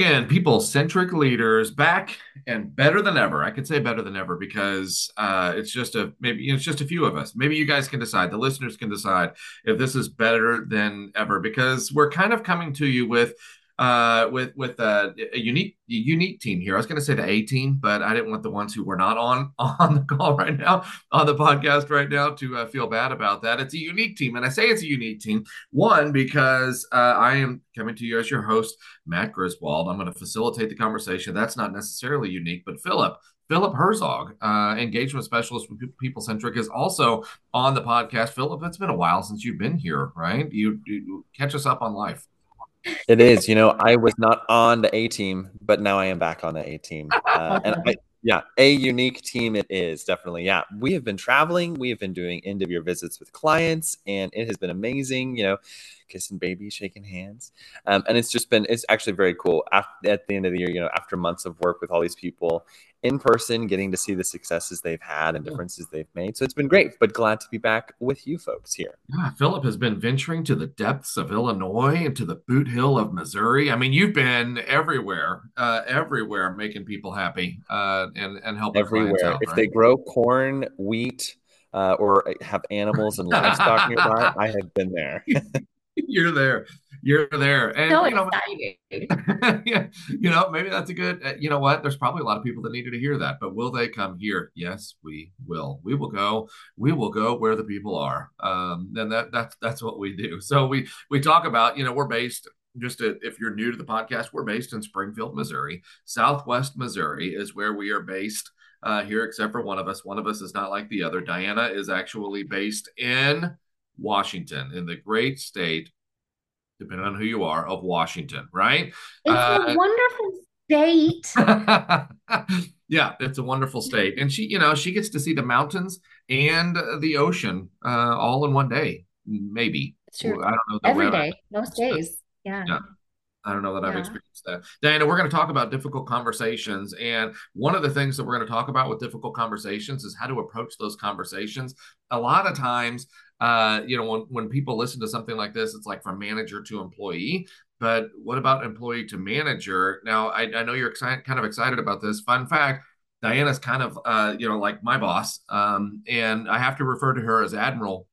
Again, people centric leaders back and better than ever. I could say better than ever because uh, it's just a maybe it's just a few of us. Maybe you guys can decide, the listeners can decide if this is better than ever because we're kind of coming to you with uh, with with a, a unique unique team here. I was going to say the A team, but I didn't want the ones who were not on on the call right now on the podcast right now to uh, feel bad about that. It's a unique team, and I say it's a unique team. One because uh, I am coming to you as your host, Matt Griswold. I'm going to facilitate the conversation. That's not necessarily unique, but Philip. Philip Herzog, uh, engagement specialist from People Centric, is also on the podcast. Philip, it's been a while since you've been here, right? You, you catch us up on life. It is. You know, I was not on the A team, but now I am back on the A team. Uh, and I, yeah, a unique team it is definitely. Yeah, we have been traveling. We have been doing end of year visits with clients, and it has been amazing. You know, kissing babies, shaking hands, um, and it's just been it's actually very cool. After, at the end of the year, you know, after months of work with all these people in person, getting to see the successes they've had and differences they've made. So it's been great. But glad to be back with you folks here. Yeah, Philip has been venturing to the depths of Illinois and to the bootheel of Missouri. I mean, you've been everywhere, uh, everywhere, making people happy uh, and and helping everywhere. Out, if right? they grow corn, wheat. Uh, or have animals and livestock nearby. I have been there. you're there. You're there. And so you know yeah, you know maybe that's a good uh, you know what? There's probably a lot of people that needed to hear that but will they come here? Yes we will. We will go. We will go where the people are. Um and that that's that's what we do. So we we talk about you know we're based just to, if you're new to the podcast we're based in springfield missouri. Southwest missouri is where we are based uh, here except for one of us. One of us is not like the other. Diana is actually based in Washington, in the great state, depending on who you are, of Washington, right? It's uh, a wonderful state. yeah, it's a wonderful state. And she, you know, she gets to see the mountains and the ocean uh, all in one day, maybe. It's true. I don't know. Every day, most days. Yeah. yeah. I don't know that yeah. I've experienced that. Diana, we're going to talk about difficult conversations. And one of the things that we're going to talk about with difficult conversations is how to approach those conversations. A lot of times, uh, you know, when, when people listen to something like this, it's like from manager to employee. But what about employee to manager? Now, I, I know you're excited, kind of excited about this. Fun fact Diana's kind of, uh, you know, like my boss. Um, and I have to refer to her as Admiral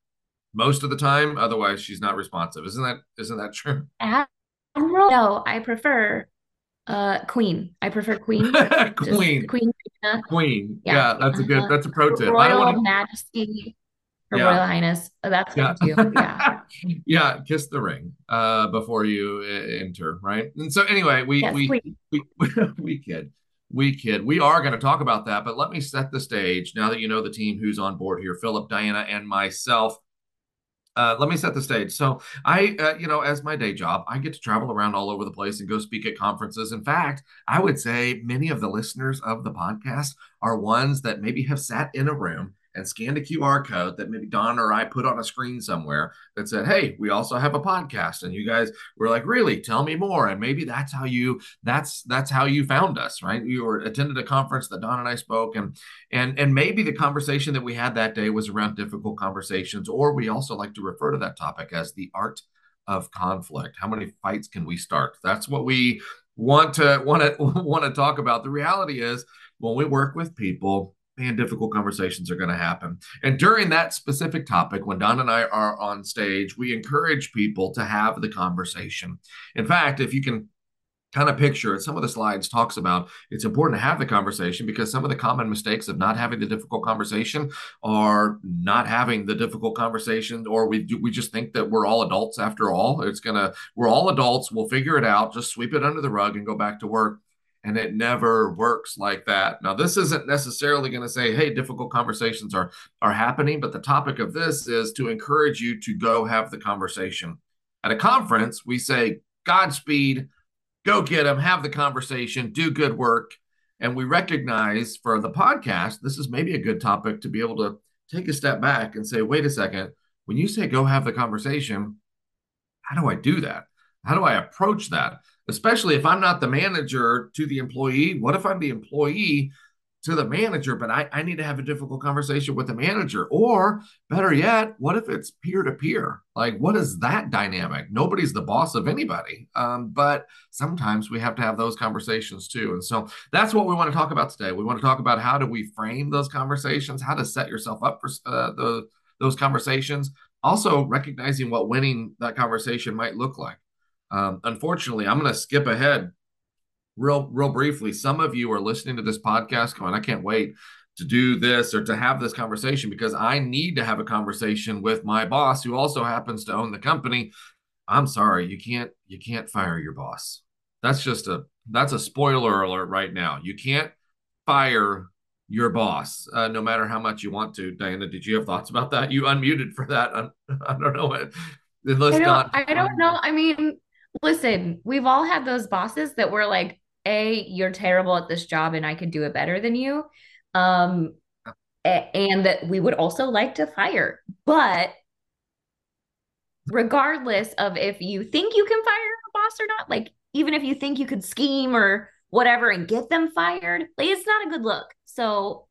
most of the time. Otherwise, she's not responsive. Isn't that, isn't that true? Admiral? No, I prefer uh Queen. I prefer Queen. queen. Queen. Queen. Yeah. yeah. that's a good, that's a pro tip. Royal I don't want to... Majesty. Her yeah. Royal Highness. Oh, that's yeah. too. Yeah. yeah. Kiss the ring uh, before you uh, enter, right? And so, anyway, we yes, we, we, we we kid, we kid. We are going to talk about that, but let me set the stage now that you know the team who's on board here: Philip, Diana, and myself. Uh, let me set the stage. So I, uh, you know, as my day job, I get to travel around all over the place and go speak at conferences. In fact, I would say many of the listeners of the podcast are ones that maybe have sat in a room and scanned a QR code that maybe Don or I put on a screen somewhere that said, "Hey, we also have a podcast." And you guys were like, "Really? Tell me more." And maybe that's how you that's that's how you found us, right? You were attended a conference that Don and I spoke, and and and maybe the conversation that we had that day was around difficult conversations, or we also like to refer to that topic as the art of conflict. How many fights can we start? That's what we want to want to want to talk about. The reality is when we work with people man, difficult conversations are going to happen. And during that specific topic, when Don and I are on stage, we encourage people to have the conversation. In fact, if you can kind of picture it, some of the slides talks about it's important to have the conversation because some of the common mistakes of not having the difficult conversation are not having the difficult conversation, or we do, we just think that we're all adults after all. It's gonna we're all adults. We'll figure it out. Just sweep it under the rug and go back to work and it never works like that. Now, this isn't necessarily going to say, "Hey, difficult conversations are are happening," but the topic of this is to encourage you to go have the conversation. At a conference, we say, Godspeed, go get them, have the conversation, do good work. And we recognize for the podcast, this is maybe a good topic to be able to take a step back and say, wait a second, when you say go have the conversation, how do I do that? How do I approach that? Especially if I'm not the manager to the employee. What if I'm the employee to the manager, but I, I need to have a difficult conversation with the manager. Or better yet, what if it's peer to peer? Like, what is that dynamic? Nobody's the boss of anybody. Um, but sometimes we have to have those conversations too. And so that's what we want to talk about today. We want to talk about how do we frame those conversations, how to set yourself up for uh, the, those conversations. Also, recognizing what winning that conversation might look like. Um, unfortunately, I'm going to skip ahead real real briefly. Some of you are listening to this podcast. Going i can't wait to do this or to have this conversation because i need to have a conversation with my boss who also happens to own the company. I'm sorry you can't you can't fire your boss. That's just a that's a spoiler alert right now. You can't fire your boss uh, no matter how much you want to. Diana did you have thoughts about that? You unmuted for that. I, I don't know what I don't, I don't know. I mean listen we've all had those bosses that were like a you're terrible at this job and i could do it better than you um and that we would also like to fire. But regardless of if you think you can fire a boss or not like even if you think you could scheme or whatever and get them fired like it's not a good look. So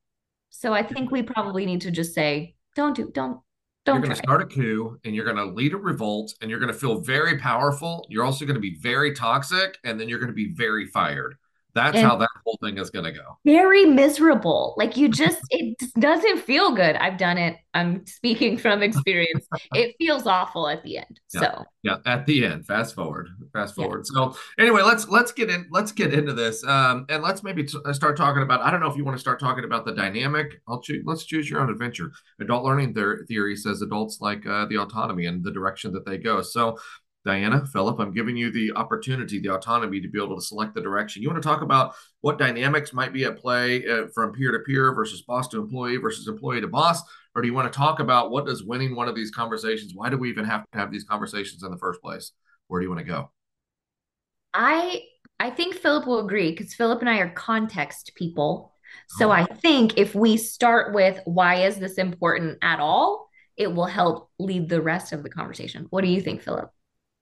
so i think we probably need to just say don't do don't don't you're going to start a coup and you're going to lead a revolt and you're going to feel very powerful. You're also going to be very toxic and then you're going to be very fired. That's and how that whole thing is going to go. Very miserable. Like you just, it doesn't feel good. I've done it. I'm speaking from experience. it feels awful at the end. Yeah. So yeah, at the end. Fast forward. Fast forward. Yeah. So anyway, let's let's get in. Let's get into this, um, and let's maybe t- uh, start talking about. I don't know if you want to start talking about the dynamic. I'll choose. Let's choose your own adventure. Adult learning theory says adults like uh, the autonomy and the direction that they go. So Diana, Philip, I'm giving you the opportunity, the autonomy to be able to select the direction. You want to talk about what dynamics might be at play uh, from peer to peer versus boss to employee versus employee to boss? Or do you want to talk about what does winning one of these conversations? Why do we even have to have these conversations in the first place? Where do you want to go? I I think Philip will agree because Philip and I are context people. So oh. I think if we start with why is this important at all, it will help lead the rest of the conversation. What do you think, Philip?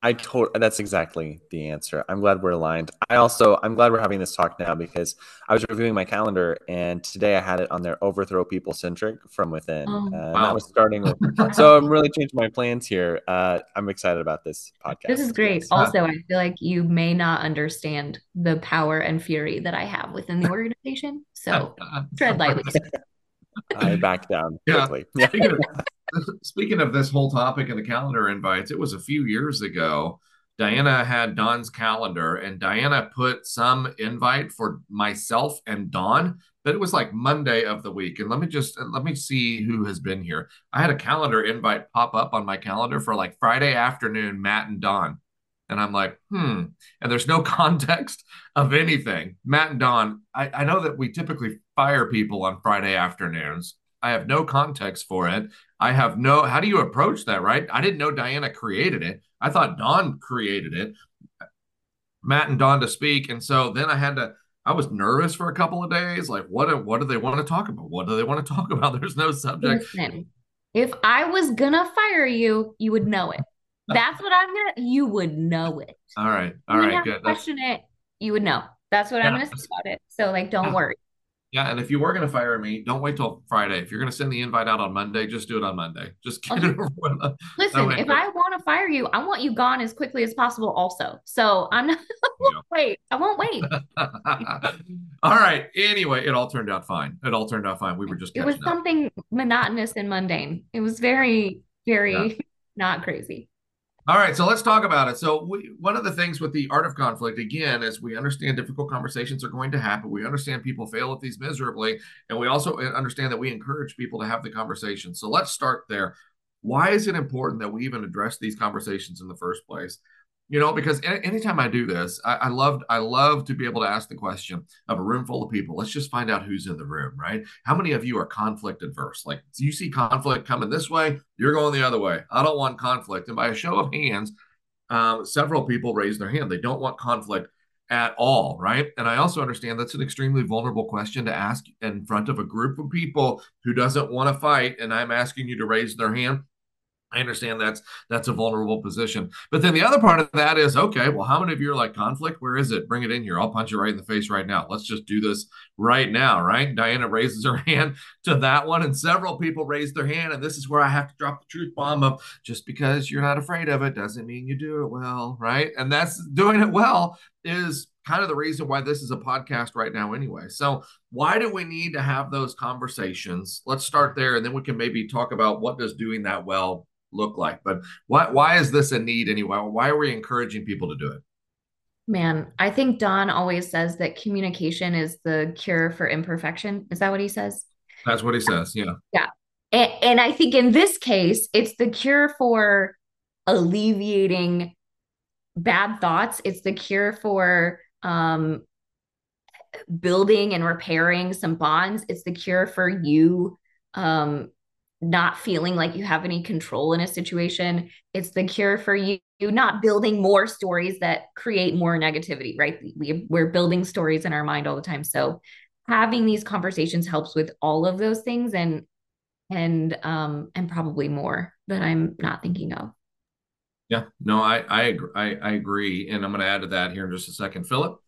I told that's exactly the answer. I'm glad we're aligned. I also I'm glad we're having this talk now because I was reviewing my calendar and today I had it on there overthrow people centric from within. Oh, uh, wow. was starting with so I'm really changing my plans here. Uh, I'm excited about this podcast. This is great. Yes. Also, I feel like you may not understand the power and fury that I have within the organization. So tread lightly. I back down quickly. Yeah. Speaking, of, this whole topic and the calendar invites, it was a few years ago. Diana had Don's calendar, and Diana put some invite for myself and Don, but it was like Monday of the week. And let me just let me see who has been here. I had a calendar invite pop up on my calendar for like Friday afternoon, Matt and Don. And I'm like, hmm. And there's no context of anything. Matt and Don, I, I know that we typically fire people on Friday afternoons. I have no context for it. I have no, how do you approach that, right? I didn't know Diana created it. I thought Don created it. Matt and Don to speak. And so then I had to, I was nervous for a couple of days. Like, what, what do they want to talk about? What do they want to talk about? There's no subject. Listen, if I was going to fire you, you would know it. That's what I'm gonna. You would know it. All right. All right. Good. Question That's... it. You would know. That's what yeah. I'm gonna say about it. So like, don't yeah. worry. Yeah, and if you were going to fire me, don't wait till Friday. If you're going to send the invite out on Monday, just do it on Monday. Just get okay. it over with. Listen, if I want to fire you, I want you gone as quickly as possible. Also, so I'm not. yeah. wait, I won't wait. all right. Anyway, it all turned out fine. It all turned out fine. We were just. It was something monotonous and mundane. It was very, very yeah. not crazy. All right, so let's talk about it. So, we, one of the things with the art of conflict, again, is we understand difficult conversations are going to happen. We understand people fail at these miserably, and we also eh, understand that we encourage people to have the conversation. So, let's start there. Why is it important that we even address these conversations in the first place? You know because anytime i do this I, I love i love to be able to ask the question of a room full of people let's just find out who's in the room right how many of you are conflict adverse like you see conflict coming this way you're going the other way i don't want conflict and by a show of hands um, several people raise their hand. They don't want conflict at all, right? And I also understand that's an extremely vulnerable question to ask in front of a group of people who doesn't want to fight. And I'm asking you to raise their hand. I understand that's that's a vulnerable position. But then the other part of that is okay, well, how many of you are like conflict? Where is it? Bring it in here. I'll punch you right in the face right now. Let's just do this right now, right? Diana raises her hand to that one, and several people raise their hand. And this is where I have to drop the truth bomb of just because you're not afraid of it doesn't mean you do it well, right? And that's doing it well is kind of the reason why this is a podcast right now anyway. So, why do we need to have those conversations? Let's start there and then we can maybe talk about what does doing that well look like. But why why is this a need anyway? Why are we encouraging people to do it? Man, I think Don always says that communication is the cure for imperfection. Is that what he says? That's what he says. Yeah. Yeah. And, and I think in this case, it's the cure for alleviating bad thoughts. It's the cure for um, building and repairing some bonds. It's the cure for you um, not feeling like you have any control in a situation. It's the cure for you, you not building more stories that create more negativity, right? We, we're building stories in our mind all the time. So having these conversations helps with all of those things and and um and probably more that I'm not thinking of. Yeah, no, I I I, I agree, and I'm going to add to that here in just a second, Philip.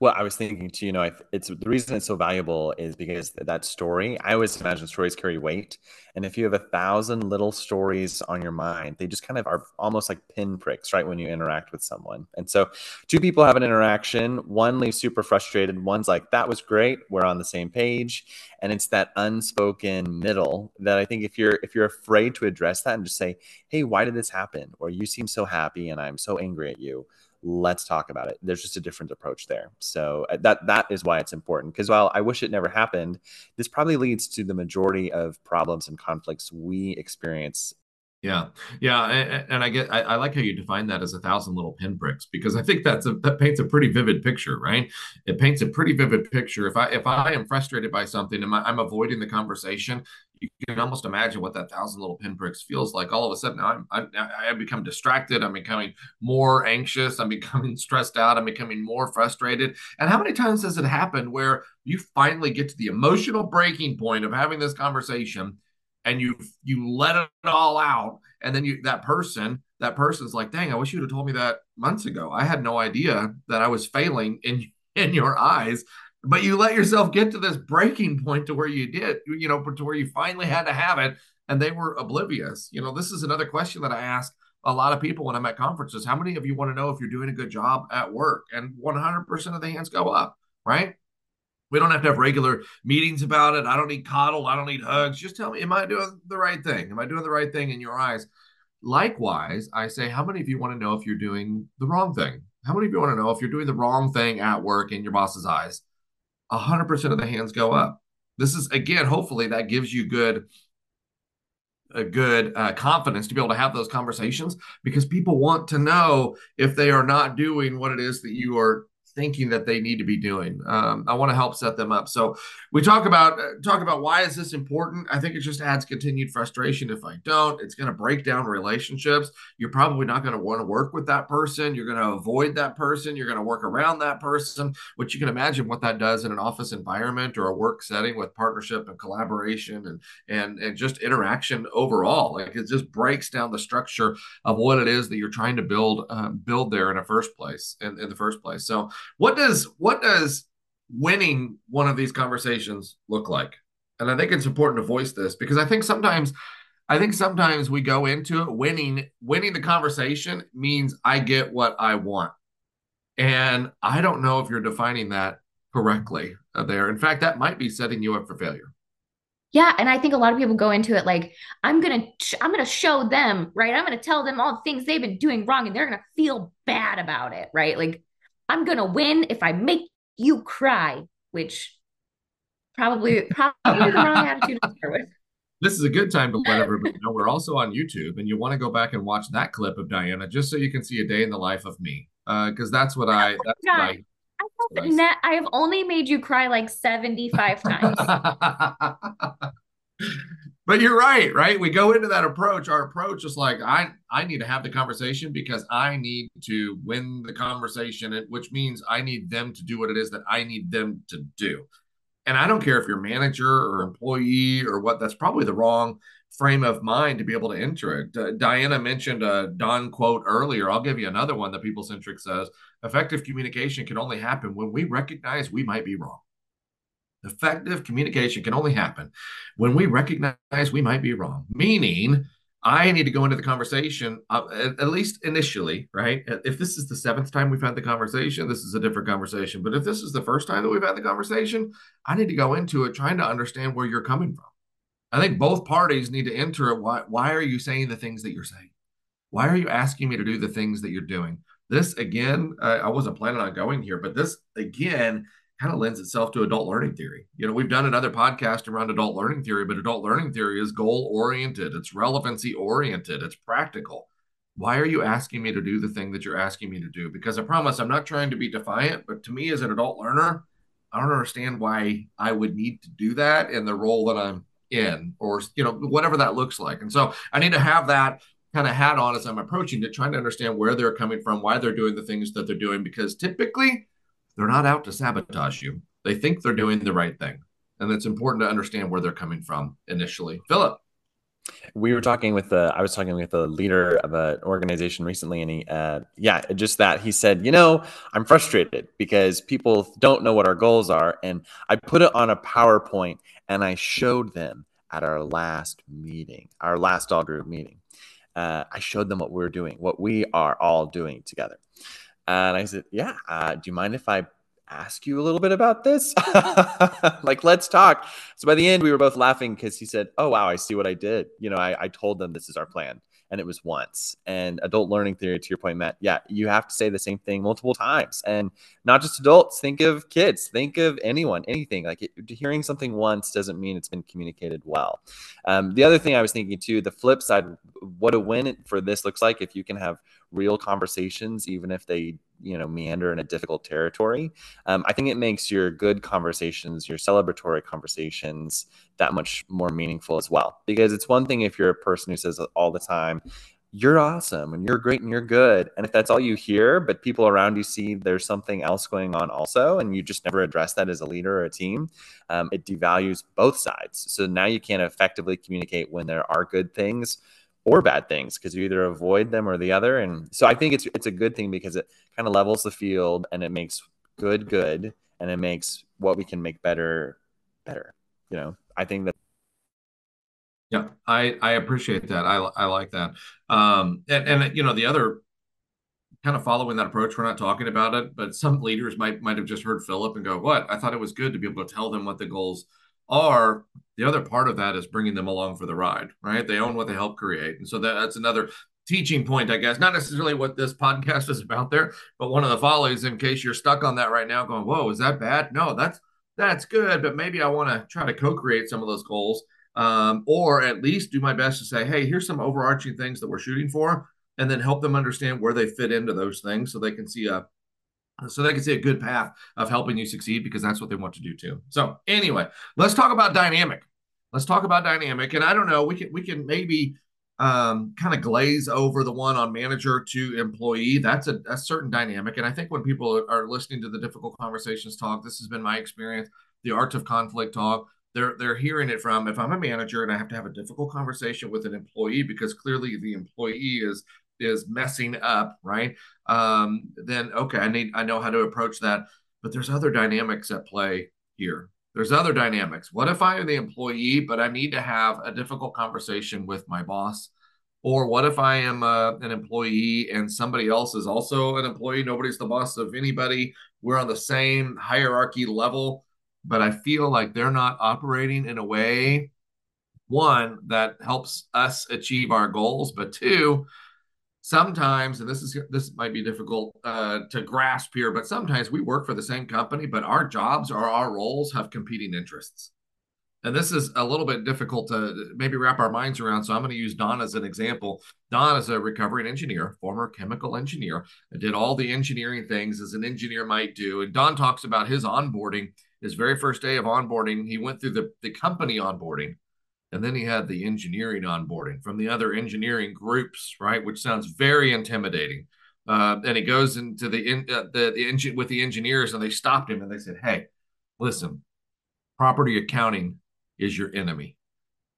Well, I was thinking too, you know, it's the reason it's so valuable is because that story, I always imagine stories carry weight. And if you have a thousand little stories on your mind, they just kind of are almost like pinpricks, right? When you interact with someone. And so two people have an interaction, one leaves super frustrated, one's like, that was great. We're on the same page. And it's that unspoken middle that I think if you're if you're afraid to address that and just say, hey, why did this happen? Or you seem so happy and I'm so angry at you let's talk about it. There's just a different approach there. So uh, that that is why it's important because while i wish it never happened this probably leads to the majority of problems and conflicts we experience yeah, yeah, and, and I get I, I, like how you define that as a thousand little pinpricks because I think that's a that paints a pretty vivid picture, right? It paints a pretty vivid picture. If I if I am frustrated by something and I'm avoiding the conversation, you can almost imagine what that thousand little pinpricks feels like. All of a sudden, I'm, I'm I become distracted. I'm becoming more anxious. I'm becoming stressed out. I'm becoming more frustrated. And how many times has it happened where you finally get to the emotional breaking point of having this conversation? And you you let it all out and then you that person that person's like dang i wish you'd have told me that months ago. I had no idea that i was failing in in your eyes. But you let yourself get to this breaking point to where you did you know to where you finally had to have it and they were oblivious. You know this is another question that i ask a lot of people when i'm at conferences. How many of you want to know if you're doing a good job at work? And 100% of the hands go up right we don't have to have regular meetings about it. I don't need coddle. I don't need hugs. Just tell me, am I doing the right thing? Am I doing the right thing in your eyes? Likewise, I say, how many of you want to know if you're doing the wrong thing? How many of you want to know if you're doing the wrong thing at work in your boss's eyes? 100% of the hands go up. This is, again, hopefully that gives you good a good uh, confidence to be able to have those conversations because people want to know if they are not doing what it is that you are thinking that they need to be doing. Um, I want to help set them up. So we talk about uh, talk about why is this important? I think it just adds continued frustration if I don't. It's going to break down relationships. You're probably not going to want to work with that person. You're going to avoid that person. You're going to work around that person, which you can imagine what that does in an office environment or a work setting with partnership and collaboration and and and just interaction overall. Like it just breaks down the structure of what it is that you're trying to build um, build there in a first place in, in the first place. So what does what does winning one of these conversations look like? And I think it's important to voice this because I think sometimes I think sometimes we go into it winning winning the conversation means I get what I want. And I don't know if you're defining that correctly uh, there. In fact, that might be setting you up for failure. Yeah, and I think a lot of people go into it like I'm going to I'm going to show them, right? I'm going to tell them all the things they've been doing wrong and they're going to feel bad about it, right? Like I'm gonna win if I make you cry, which probably probably the wrong attitude to start with. This is a good time to let everybody know we're also on YouTube, and you want to go back and watch that clip of Diana just so you can see a day in the life of me, because uh, that's what I. That's what I I, Net, I have only made you cry like 75 times. but you're right, right? We go into that approach. Our approach is like, I I need to have the conversation because I need to win the conversation, which means I need them to do what it is that I need them to do. And I don't care if you're manager or employee or what. That's probably the wrong frame of mind to be able to enter it. Uh, Diana mentioned a Don quote earlier. I'll give you another one that People Centric says effective communication can only happen when we recognize we might be wrong. Effective communication can only happen when we recognize we might be wrong, meaning I need to go into the conversation, uh, at, at, least initially, right? If this is the seventh time we've had the conversation, this is a different conversation. But if this is the first time that we've had the conversation, I need to go into it trying to understand where you're coming from. I think both parties need to enter it. Why, why are you saying the things that you're saying? Why are you asking me to do the things that you're doing? This, again, uh, I wasn't planning on going here, but this, again, kind of lends itself to adult learning theory. You know, we've done another podcast around adult learning theory, but adult learning theory is goal oriented, it's relevancy oriented, it's practical. Why are you asking me to do the thing that you're asking me to do? Because I promise I'm not trying to be defiant, but to me as an adult learner, I don't understand why I would need to do that in the role that I'm in or you know whatever that looks like. And so I need to have that kind of hat on as I'm approaching it, trying to understand where they're coming from, why they're doing the things that they're doing, because typically they're not out to sabotage you. They think they're doing the right thing. And it's important to understand where they're coming from initially. Philip. We were talking with the, I was talking with a leader of an organization recently, and he, uh, yeah, just that he said, you know, I'm frustrated because people don't know what our goals are, and I put it on a PowerPoint and I showed them at our last meeting, our last all group meeting. Uh, I showed them what we we're doing, what we are all doing together. And I said, Yeah, uh, do you mind if I ask you a little bit about this? like, let's talk. So by the end, we were both laughing because he said, Oh, wow, I see what I did. You know, I, I told them this is our plan and it was once. And adult learning theory, to your point, Matt, yeah, you have to say the same thing multiple times. And not just adults, think of kids, think of anyone, anything. Like it, hearing something once doesn't mean it's been communicated well. Um, the other thing I was thinking too, the flip side, what a win for this looks like if you can have real conversations, even if they you know meander in a difficult territory um, i think it makes your good conversations your celebratory conversations that much more meaningful as well. Because it's one thing if you're a person who says all the time you're awesome and you're great and you're good and if that's all you hear but people around you see there's something else going on also and you just never address that as a leader or a team um, it devalues both sides. So now you can't effectively communicate when there are good things or bad things because you either avoid them or the other. And so I think it's it's a good thing because it kind of levels the field and it makes good good and it makes what we can make better better. You know, I think that. Yeah, I I appreciate that. I I like that. Um, and and you know the other kind of following that approach, we're not talking about it, but some leaders might might have just heard Philip and go, "What? I thought it was good to be able to tell them what the goals." Are the other part of that is bringing them along for the ride, right? They own what they help create. And so that, that's another teaching point, I guess. Not necessarily what this podcast is about there, but one of the follies, in case you're stuck on that right now, going, whoa, is that bad? No, that's that's good, but maybe I want to try to co-create some of those goals. Um, or at least do my best to say, hey, here's some overarching things that we're shooting for, and then help them understand where they fit into those things so they can see a so they can see a good path of helping you succeed because that's what they want to do too. So anyway, let's talk about dynamic. Let's talk about dynamic. And I don't know, we can we can maybe um, kind of glaze over the one on manager to employee. That's a, a certain dynamic. And I think when people are listening to the difficult conversations talk, this has been my experience. The art of conflict talk. They're they're hearing it from if I'm a manager and I have to have a difficult conversation with an employee because clearly the employee is is messing up, right? Um, then okay, I need I know how to approach that. But there's other dynamics at play here. There's other dynamics. What if I am the employee, but I need to have a difficult conversation with my boss? Or what if I am uh, an employee and somebody else is also an employee? Nobody's the boss of anybody. We're on the same hierarchy level, but I feel like they're not operating in a way, one, that helps us achieve our goals, but two, sometimes and this is this might be difficult uh, to grasp here but sometimes we work for the same company but our jobs or our roles have competing interests. And this is a little bit difficult to maybe wrap our minds around so i'm going to use don as an example. Don is a recovering engineer former chemical engineer did all the engineering things as an engineer might do and don talks about his onboarding his very first day of onboarding. He went through the, the company onboarding And then he had the engineering onboarding from the other engineering groups, right? Which sounds very intimidating. Uh, and he goes into the in, uh, the, the engine with the engineers, and they stopped him and they said, "Hey, listen, property accounting is your enemy,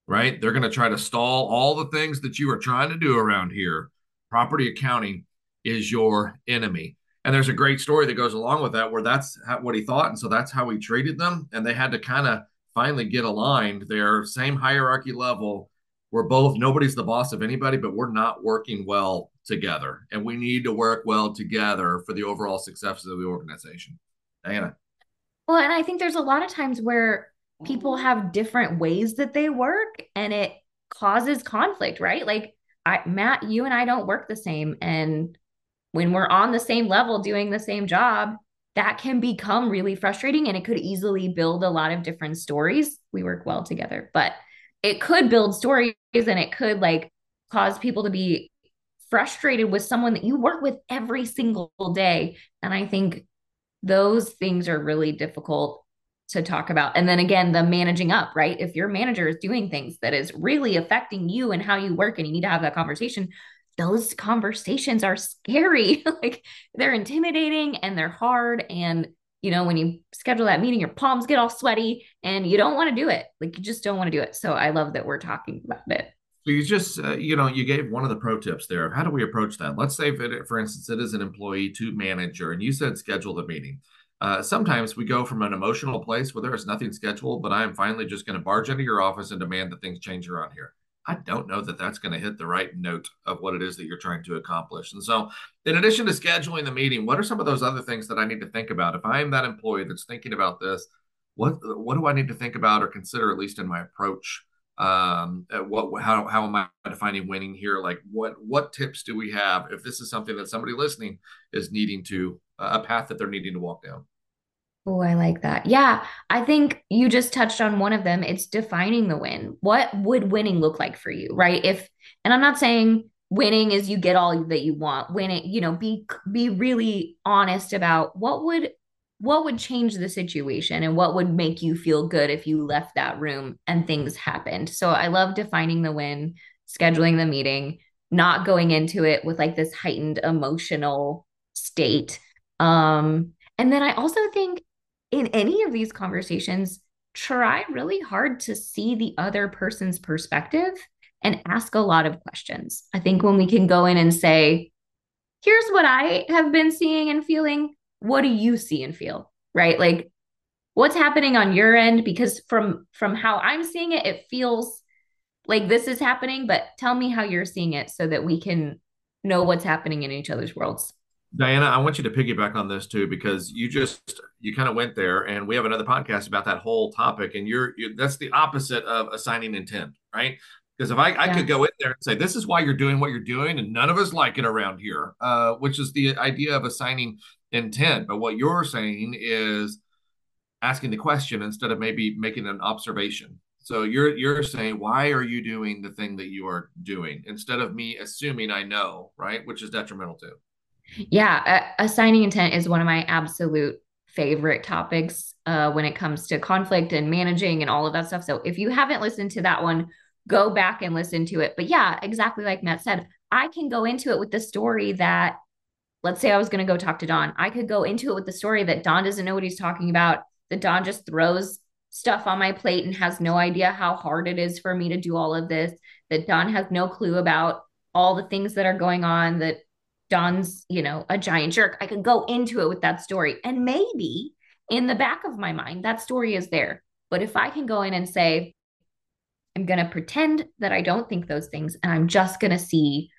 right? They're going to try to stall all the things that you are trying to do around here. Property accounting is your enemy." And there's a great story that goes along with that, where that's how, what he thought, and so that's how he treated them, and they had to kind of finally get aligned. They're same hierarchy level. We're both nobody's the boss of anybody, but we're not working well together, and we need to work well together for the overall success of the organization. Diana. Well, and I think there's a lot of times where people have different ways that they work, and it causes conflict, right? Like I, Matt, you and I don't work the same, and when we're on the same level doing the same job, that can become really frustrating and it could easily build a lot of different stories. We work well together, but it could build stories and it could like cause people to be frustrated with someone that you work with every single day. And I think those things are really difficult to talk about. And then again, the managing up, right? If your manager is doing things that is really affecting you and how you work and you need to have that conversation, those conversations are scary. like they're intimidating and they're hard. And, you know, when you schedule that meeting, your palms get all sweaty and you don't want to do it. Like you just don't want to do it. So I love that we're talking about it. So you just, uh, you know, you gave one of the pro tips there. How do we approach that? Let's say, it, for instance, it is an employee to manager, and you said schedule the meeting. Uh, sometimes we go from an emotional place where there is nothing scheduled, but I am finally just going to barge into your office and demand that things change around here. I don't know that that's going to hit the right note of what it is that you're trying to accomplish. And so, in addition to scheduling the meeting, what are some of those other things that I need to think about? If I am that employee that's thinking about this, what what do I need to think about or consider at least in my approach? Um, what how how am I defining winning here? Like what what tips do we have if this is something that somebody listening is needing to a path that they're needing to walk down? Oh, I like that. Yeah, I think you just touched on one of them. It's defining the win. What would winning look like for you, right? If and I'm not saying winning is you get all that you want. Winning, you know, be be really honest about what would what would change the situation and what would make you feel good if you left that room and things happened. So I love defining the win, scheduling the meeting, not going into it with like this heightened emotional state. Um and then I also think in any of these conversations, try really hard to see the other person's perspective and ask a lot of questions. I think when we can go in and say, here's what I have been seeing and feeling, what do you see and feel? Right? Like what's happening on your end because from from how I'm seeing it it feels like this is happening, but tell me how you're seeing it so that we can know what's happening in each other's worlds. Diana, I want you to piggyback on this too because you just you kind of went there, and we have another podcast about that whole topic, and you're, you're that's the opposite of assigning intent, right? Because if I, I could go in there and say this is why you're doing what you're doing, and none of us like it around here, uh, which is the idea of assigning intent. But what you're saying is asking the question instead of maybe making an observation. So you're you're saying why are you doing the thing that you are doing instead of me assuming I know, right? Which is detrimental too. Yeah, assigning intent is one of my absolute favorite topics uh, when it comes to conflict and managing and all of that stuff. So if you haven't listened to that one, go back and listen to it. But yeah, exactly like Matt said, I can go into it with the story that, let's say I was going to go talk to Don. I could go into it with the story that Don doesn't know what he's talking about, that Don just throws stuff on my plate and has no idea how hard it is for me to do all of this, that Don has no clue about all the things that are going on, that Don's, you know, a giant jerk. I could go into it with that story. And maybe in the back of my mind, that story is there. But if I can go in and say, I'm going to pretend that I don't think those things, and I'm just going to see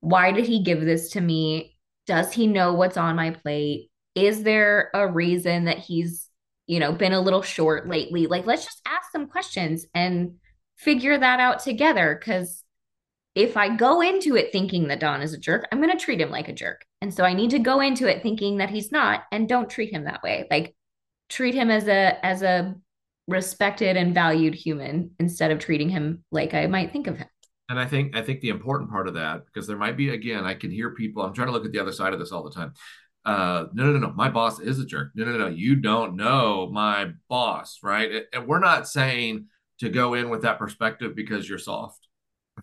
why did he give this to me? Does he know what's on my plate? Is there a reason that he's, you know, been a little short lately? Like, let's just ask some questions and figure that out together. Cause if I go into it thinking that Don is a jerk, I'm going to treat him like a jerk. And so I need to go into it thinking that he's not and don't treat him that way. Like treat him as a as a respected and valued human instead of treating him like I might think of him. And I think I think the important part of that because there might be again I can hear people I'm trying to look at the other side of this all the time. Uh no no no no my boss is a jerk. No no no you don't know my boss, right? And we're not saying to go in with that perspective because you're soft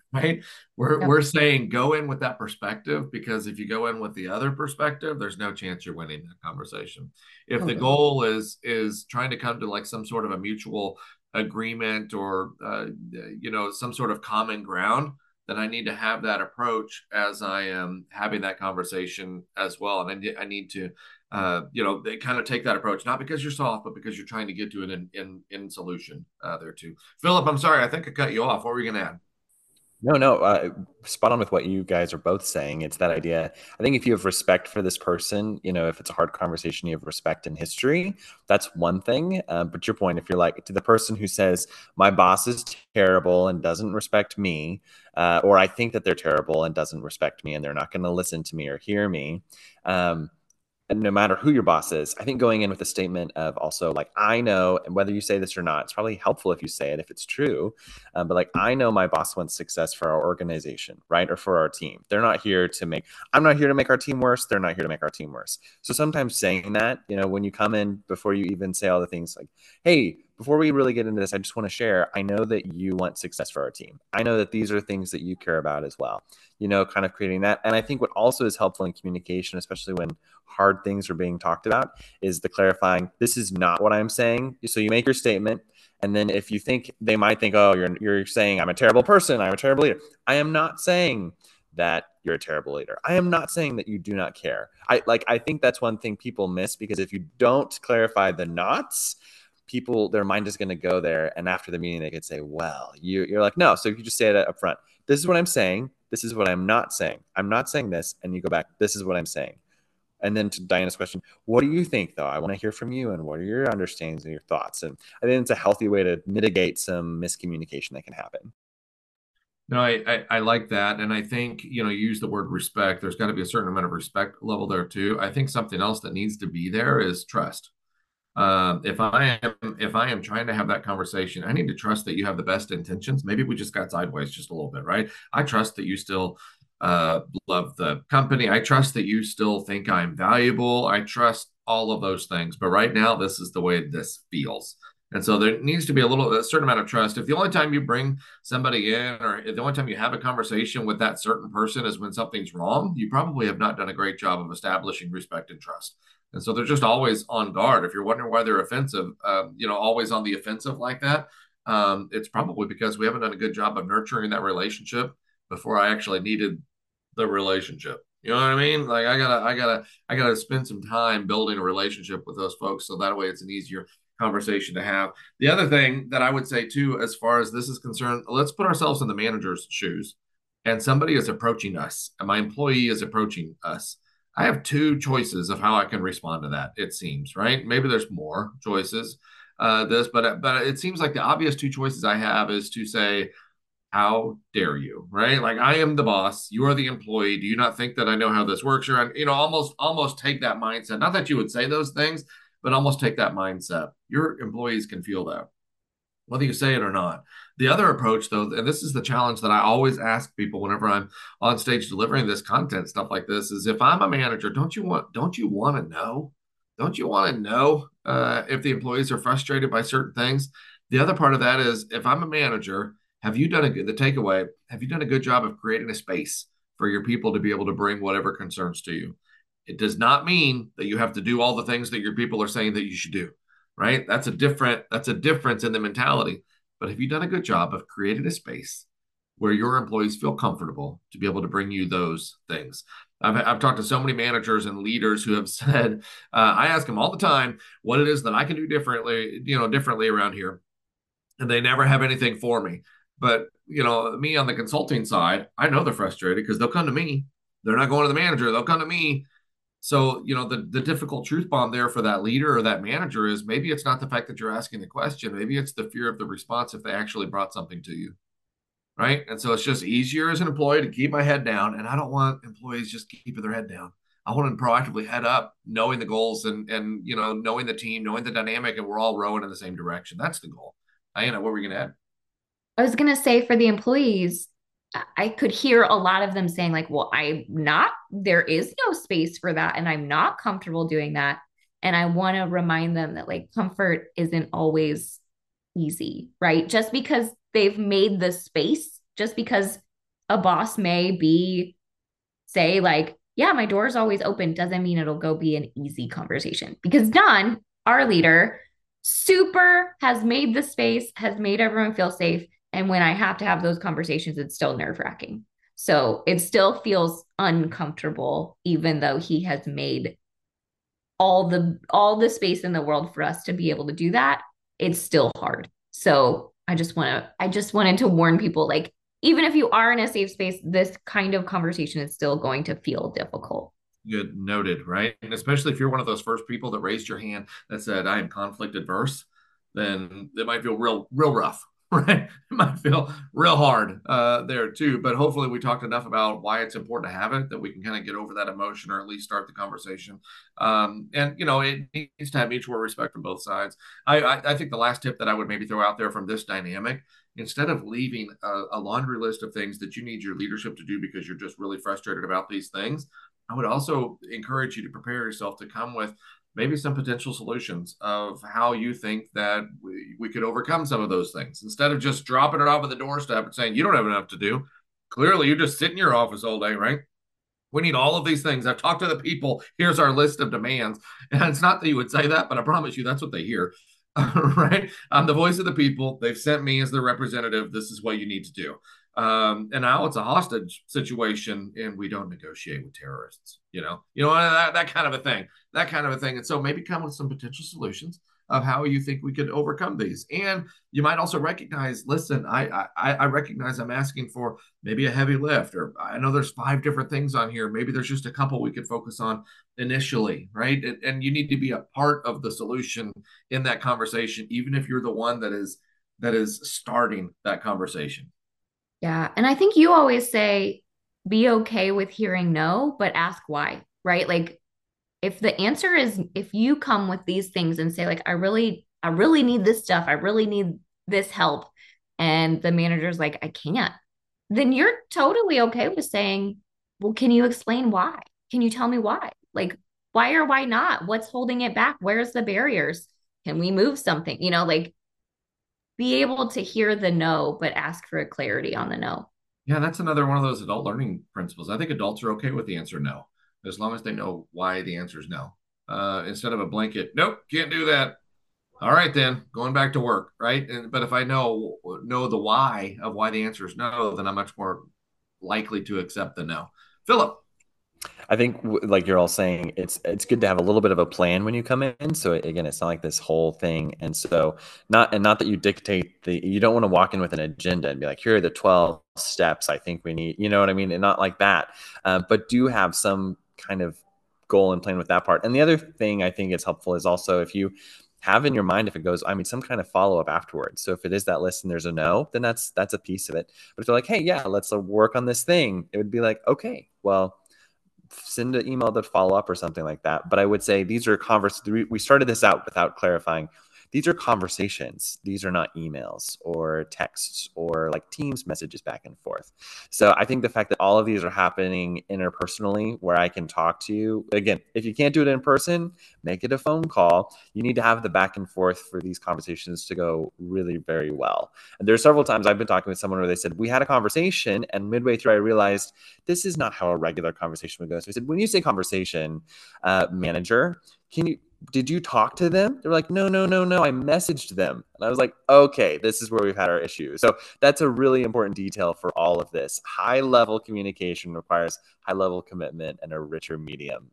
right we're, yep. we're saying go in with that perspective because if you go in with the other perspective there's no chance you're winning that conversation if okay. the goal is is trying to come to like some sort of a mutual agreement or uh, you know some sort of common ground then i need to have that approach as i am having that conversation as well and i, I need to uh, you know, they kind of take that approach, not because you're soft, but because you're trying to get to an in in, in solution uh, there too. Philip, I'm sorry, I think I cut you off. What were you going to add? No, no, uh, spot on with what you guys are both saying. It's that idea. I think if you have respect for this person, you know, if it's a hard conversation, you have respect in history. That's one thing. Uh, but your point, if you're like to the person who says my boss is terrible and doesn't respect me, uh, or I think that they're terrible and doesn't respect me, and they're not going to listen to me or hear me. Um, no matter who your boss is, I think going in with a statement of also like, I know, and whether you say this or not, it's probably helpful if you say it if it's true. Um, but like, I know my boss wants success for our organization, right? Or for our team. They're not here to make, I'm not here to make our team worse. They're not here to make our team worse. So sometimes saying that, you know, when you come in before you even say all the things like, hey, before we really get into this, I just want to share I know that you want success for our team. I know that these are things that you care about as well, you know, kind of creating that. And I think what also is helpful in communication, especially when hard things are being talked about, is the clarifying this is not what I'm saying. So you make your statement. And then if you think they might think, oh, you're, you're saying I'm a terrible person, I'm a terrible leader. I am not saying that you're a terrible leader. I am not saying that you do not care. I like I think that's one thing people miss because if you don't clarify the knots, people their mind is going to go there and after the meeting they could say well you, you're like no so you just say it up front this is what i'm saying this is what i'm not saying i'm not saying this and you go back this is what i'm saying and then to diana's question what do you think though i want to hear from you and what are your understandings and your thoughts and i think it's a healthy way to mitigate some miscommunication that can happen no, I, I, I, like that. And I think, you know, use the word respect. There's got to be a certain amount of respect level there too. I think something else that needs to be there is trust. Uh, if I am if I am trying to have that conversation, I need to trust that you have the best intentions. Maybe we just got sideways just a little bit, right? I trust that you still uh, love the company. I trust that you still think I'm valuable. I trust all of those things. But right now, this is the way this feels. And so there needs to be a little, a certain amount of trust. If the only time you bring somebody in, or the only time you have a conversation with that certain person is when something's wrong, you probably have not done a great job of establishing respect and trust. And so they're just always on guard. If you're wondering why they're offensive, um, you know, always on the offensive like that, um, it's probably because we haven't done a good job of nurturing that relationship before I actually needed the relationship. You know what I mean? Like I gotta, I gotta, I gotta spend some time building a relationship with those folks, so that way it's an easier conversation to have. The other thing that I would say too, as far as this is concerned, let's put ourselves in the manager's shoes, and somebody is approaching us, and my employee is approaching us I have two choices of how I can respond to that. It seems right. Maybe there's more choices. Uh, this, but but it seems like the obvious two choices I have is to say, "How dare you?" Right? Like I am the boss. You are the employee. Do you not think that I know how this works? Or you know, almost almost take that mindset. Not that you would say those things, but almost take that mindset. Your employees can feel that whether you say it or not. The other approach, though, and this is the challenge that I always ask people whenever I'm on stage delivering this content, stuff like this, is if I'm a manager, don't you want don't you want to know? Don't you want to know uh, if the employees are frustrated by certain things? The other part of that is if I'm a manager, have you done a good the takeaway? Have you done a good job of creating a space for your people to be able to bring whatever concerns to you? It does not mean that you have to do all the things that your people are saying that you should do right? That's a different that's a difference in the mentality. But have you done a good job of creating a space where your employees feel comfortable to be able to bring you those things? I've, I've talked to so many managers and leaders who have said, uh, I ask them all the time what it is that I can do differently, you know, differently around here, and they never have anything for me. But you know, me on the consulting side, I know they're frustrated because they'll come to me. They're not going to the manager; they'll come to me so, you know, the, the difficult truth bomb there for that leader or that manager is maybe it's not the fact that you're asking the question, maybe it's the fear of the response if they actually brought something to you. Right. And so it's just easier as an employee to keep my head down. And I don't want employees just keeping their head down. I want them proactively head up, knowing the goals and and you know, knowing the team, knowing the dynamic, and we're all rowing in the same direction. That's the goal. Diana, what were you gonna add? I was gonna say for the employees, I could hear a lot of them saying, like, well, I'm not, there is no space for that. And I'm not comfortable doing that. And I want to remind them that, like, comfort isn't always easy, right? Just because they've made the space, just because a boss may be, say, like, yeah, my door is always open, doesn't mean it'll go be an easy conversation. Because Don, our leader, super has made the space, has made everyone feel safe. And when I have to have those conversations, it's still nerve wracking. So it still feels uncomfortable, even though he has made all the all the space in the world for us to be able to do that. It's still hard. So I just want to I just wanted to warn people like even if you are in a safe space, this kind of conversation is still going to feel difficult. Good, noted, right? And especially if you're one of those first people that raised your hand that said, I am conflict adverse, then it might feel real, real rough, right? It might feel real hard uh, there too. But hopefully, we talked enough about why it's important to have it that we can kind of get over that emotion or at least start the conversation. Um, and you know, it needs to have mutual respect from both sides. I, I, I think the last tip that I would maybe throw out there from this dynamic instead of leaving a, a, laundry list of things that you need your leadership to do because you're just really frustrated about these things, I would also encourage you to prepare yourself to come with maybe some potential solutions of how you think that we, we could overcome some of those things. Instead of just dropping it off at the doorstep and saying you don't have enough to do. Clearly you just sit in your office all day right? We need all of these things. I've talked to the people. Here's our list of demands. And it's not that you would say that but i promise you that's what they hear right? I'm the voice of the people. They've sent me as their representative. This is what you need to do um, and now it's a hostage situation, and we don't negotiate with terrorists. You know, you know that, that kind of a thing, that kind of a thing. And so maybe come with some potential solutions of how you think we could overcome these. And you might also recognize, listen, I, I I recognize I'm asking for maybe a heavy lift, or I know there's five different things on here. Maybe there's just a couple we could focus on initially, right? And, and you need to be a part of the solution in that conversation, even if you're the one that is that is starting that conversation. Yeah. And I think you always say, be okay with hearing no, but ask why, right? Like, if the answer is if you come with these things and say, like, I really, I really need this stuff, I really need this help, and the manager's like, I can't, then you're totally okay with saying, well, can you explain why? Can you tell me why? Like, why or why not? What's holding it back? Where's the barriers? Can we move something? You know, like be able to hear the no, but ask for a clarity on the no. Yeah, that's another one of those adult learning principles. I think adults are okay with the answer no, as long as they know why the answer is no. Uh, instead of a blanket, nope, can't do that. All right, then going back to work, right? And but if I know know the why of why the answer is no, then I'm much more likely to accept the no. Philip, I think, like you're all saying, it's it's good to have a little bit of a plan when you come in. So again, it's not like this whole thing, and so not and not that you dictate the. You don't want to walk in with an agenda and be like, here are the twelve steps I think we need. You know what I mean? And not like that, uh, but do have some kind of goal and plan with that part. And the other thing I think is helpful is also if you have in your mind if it goes i mean some kind of follow-up afterwards so if it is that list and there's a no then that's that's a piece of it but if they're like hey yeah let's uh, work on this thing it would be like okay well send an email to follow up or something like that. But I would say these are convers. We started this out without clarifying these are conversations. These are not emails or texts or like Teams messages back and forth. So I think the fact that all of these are happening interpersonally, where I can talk to you again, if you can't do it in person, make it a phone call. You need to have the back and forth for these conversations to go really very well. And there are several times I've been talking with someone where they said, We had a conversation, and midway through, I realized this is not how a regular conversation would go. So I said, When you say conversation, uh, manager, can you did you talk to them? They're like, no, no, no, no. I messaged them. And I was like, okay, this is where we've had our issue. So that's a really important detail for all of this. High level communication requires high level commitment and a richer medium.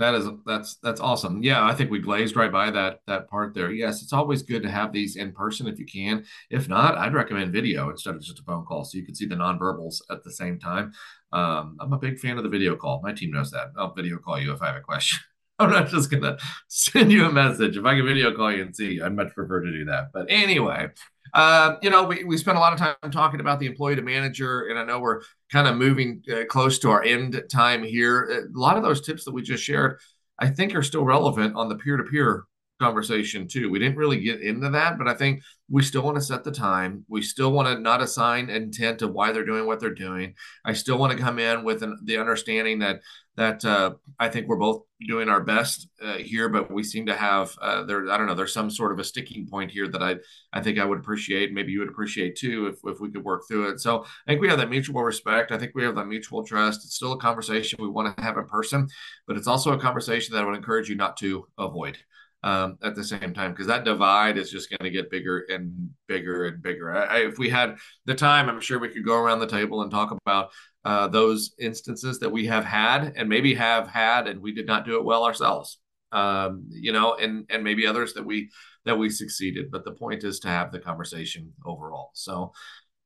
That is that's that's awesome. Yeah, I think we glazed right by that that part there. Yes, it's always good to have these in person if you can. If not, I'd recommend video instead of just a phone call, so you can see the nonverbals at the same time. Um, I'm a big fan of the video call. My team knows that. I'll video call you if I have a question. I'm not just gonna send you a message. If I can video call you and see I'd much prefer to do that. But anyway, uh, you know, we, we spent a lot of time talking about the employee to manager, and I know we're kind of moving uh, close to our end time here. A lot of those tips that we just shared, I think, are still relevant on the peer to peer conversation too. We didn't really get into that, but I think we still want to set the time. We still want to not assign intent of why they're doing what they're doing. I still want to come in with an, the understanding that that uh, I think we're both doing our best uh, here, but we seem to have uh, there. I don't know. There's some sort of a sticking point here that I I think I would appreciate. Maybe you would appreciate too if if we could work through it. So I think we have that mutual respect. I think we have that mutual trust. It's still a conversation we want to have in person, but it's also a conversation that I would encourage you not to avoid um, at the same time because that divide is just going to get bigger and bigger and bigger. I, I, if we had the time, I'm sure we could go around the table and talk about uh, those instances that we have had and maybe have had and we did not do it well ourselves. Um, you know, and and maybe others that we that we succeeded. But the point is to have the conversation overall. So,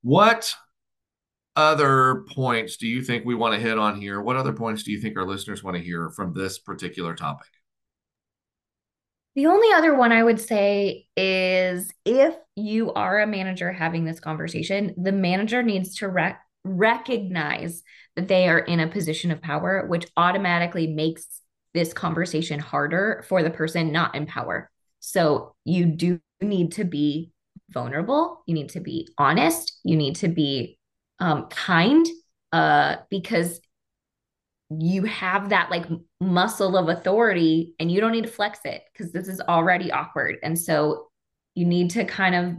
what other points do you think we want to hit on here? What other points do you think our listeners want to hear from this particular topic? The only other one I would say is if you are a manager having this conversation, the manager needs to rec- recognize that they are in a position of power, which automatically makes this conversation harder for the person not in power. So you do need to be vulnerable, you need to be honest, you need to be um, kind, uh, because you have that like muscle of authority and you don't need to flex it because this is already awkward. And so you need to kind of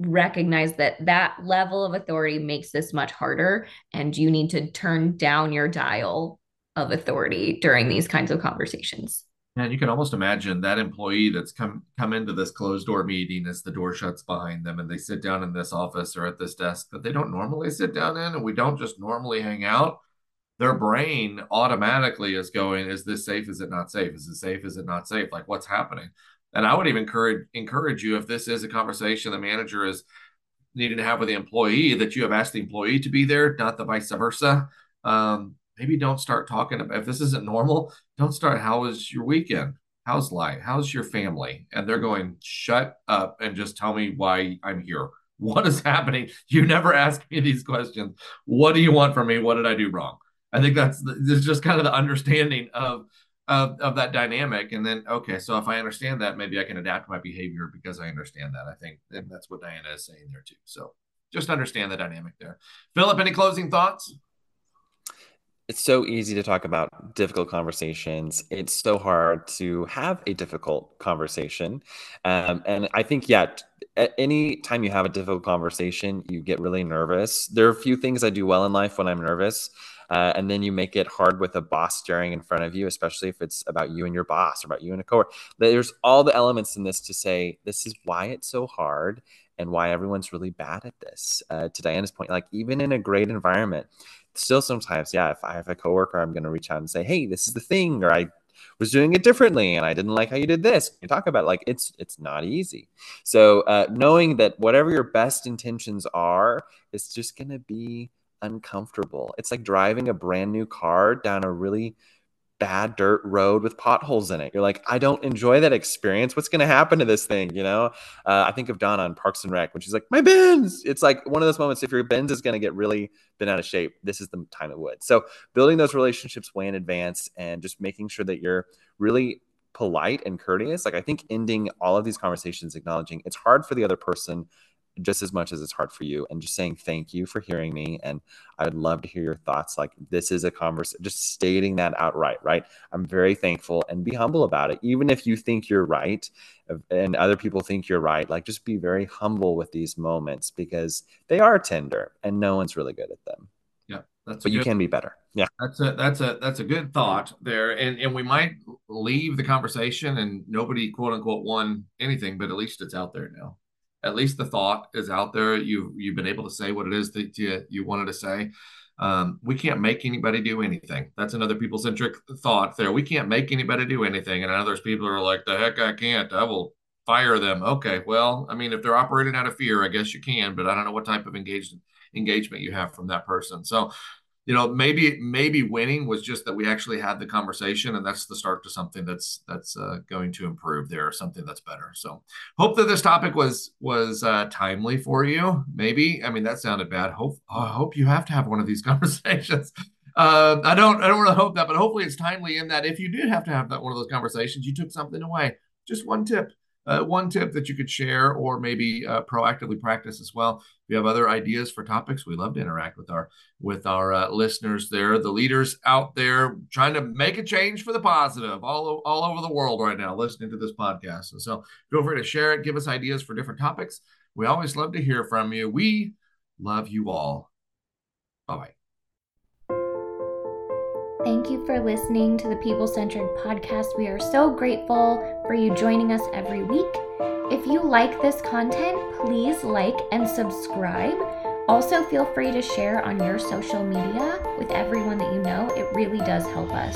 recognize that that level of authority makes this much harder and you need to turn down your dial of authority during these kinds of conversations. And you can almost imagine that employee that's come come into this closed door meeting as the door shuts behind them and they sit down in this office or at this desk that they don't normally sit down in and we don't just normally hang out their brain automatically is going, is this safe? Is it not safe? Is it safe? Is it not safe? Like what's happening? And I would even encourage encourage you if this is a conversation the manager is needing to have with the employee that you have asked the employee to be there, not the vice versa. Um, maybe don't start talking about if this isn't normal. Don't start. How was your weekend? How's life? How's your family? And they're going, shut up and just tell me why I'm here. What is happening? You never ask me these questions. What do you want from me? What did I do wrong? I think that's just kind of the understanding of of of that dynamic. And then okay, so if I understand that, maybe I can adapt my behavior because I understand that. I think and that's what Diana is saying there too. So just understand the dynamic there. Philip, any closing thoughts? It's so easy to talk about difficult conversations. It's so hard to have a difficult conversation. Um, and I think, yeah, at any time you have a difficult conversation, you get really nervous. There are a few things I do well in life when I'm nervous uh, and then you make it hard with a boss staring in front of you, especially if it's about you and your boss or about you and a coworker. There's all the elements in this to say this is why it's so hard and why everyone's really bad at this. Uh, to Diana's point, like even in a great environment, still sometimes, yeah, if I have a coworker, I'm going to reach out and say, "Hey, this is the thing," or I was doing it differently and I didn't like how you did this. You talk about it, like it's it's not easy. So uh, knowing that whatever your best intentions are, it's just going to be uncomfortable. It's like driving a brand new car down a really bad dirt road with potholes in it. You're like, I don't enjoy that experience. What's going to happen to this thing? You know, uh, I think of Donna on Parks and Rec when she's like, my Benz. It's like one of those moments. If your Benz is going to get really bent out of shape, this is the time it would. So building those relationships way in advance and just making sure that you're really polite and courteous. Like I think ending all of these conversations acknowledging it's hard for the other person just as much as it's hard for you and just saying thank you for hearing me and i would love to hear your thoughts like this is a conversation just stating that outright right? I'm very thankful and be humble about it even if you think you're right and other people think you're right like just be very humble with these moments because they are tender and no one's really good at them. Yeah that's but good, you can be better. Yeah. That's a that's a that's a good thought there and and we might leave the conversation and nobody quote unquote won anything but at least it's out there now at least the thought is out there. You you've been able to say what it is that you, you wanted to say. Um, we can't make anybody do anything. That's another people centric thought there. We can't make anybody do anything. And others people are like, the heck I can't. I will fire them. Okay. Well, I mean, if they're operating out of fear, I guess you can, but I don't know what type of engagement engagement you have from that person. So you know maybe maybe winning was just that we actually had the conversation and that's the start to something that's that's uh, going to improve there something that's better. So hope that this topic was was uh, timely for you. Maybe i mean that sounded bad. Hope i hope you have to have one of these conversations. Uh, i don't i don't really hope that but hopefully it's timely in that if you did have to have that one of those conversations you took something away. Just one tip uh, one tip that you could share or maybe uh, proactively practice as well. If you have other ideas for topics, we love to interact with our with our uh, listeners there, the leaders out there trying to make a change for the positive all all over the world right now, listening to this podcast. And so feel free to share it, give us ideas for different topics. We always love to hear from you. We love you all. Bye bye. Thank you for listening to the People Centric podcast. We are so grateful for you joining us every week. If you like this content, please like and subscribe. Also, feel free to share on your social media with everyone that you know. It really does help us.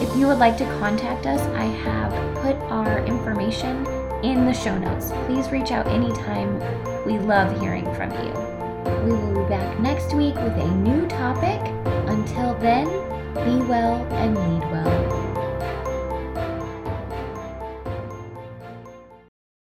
If you would like to contact us, I have put our information in the show notes. Please reach out anytime. We love hearing from you. We will be back next week with a new topic. Until then, be well and lead well.